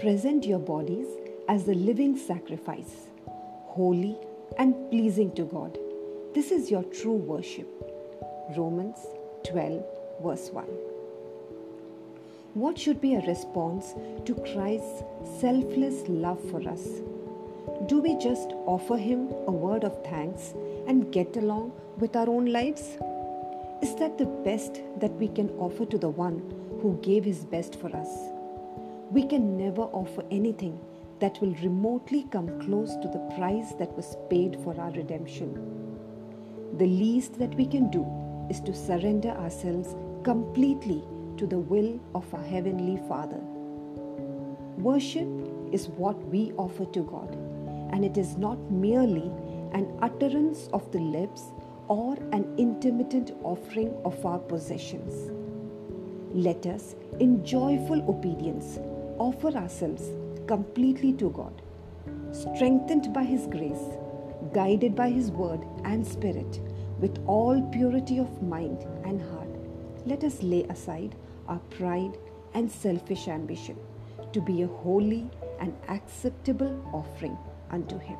present your bodies as a living sacrifice, holy and pleasing to God. This is your true worship. Romans 12, verse 1. What should be a response to Christ's selfless love for us? Do we just offer Him a word of thanks and get along with our own lives? Is that the best that we can offer to the one who gave His best for us? We can never offer anything that will remotely come close to the price that was paid for our redemption. The least that we can do is to surrender ourselves completely to the will of our Heavenly Father. Worship is what we offer to God, and it is not merely an utterance of the lips or an intermittent offering of our possessions. Let us, in joyful obedience, offer ourselves completely to God, strengthened by His grace, guided by His word and spirit, with all purity of mind and heart. Let us lay aside our pride and selfish ambition to be a holy and acceptable offering unto Him.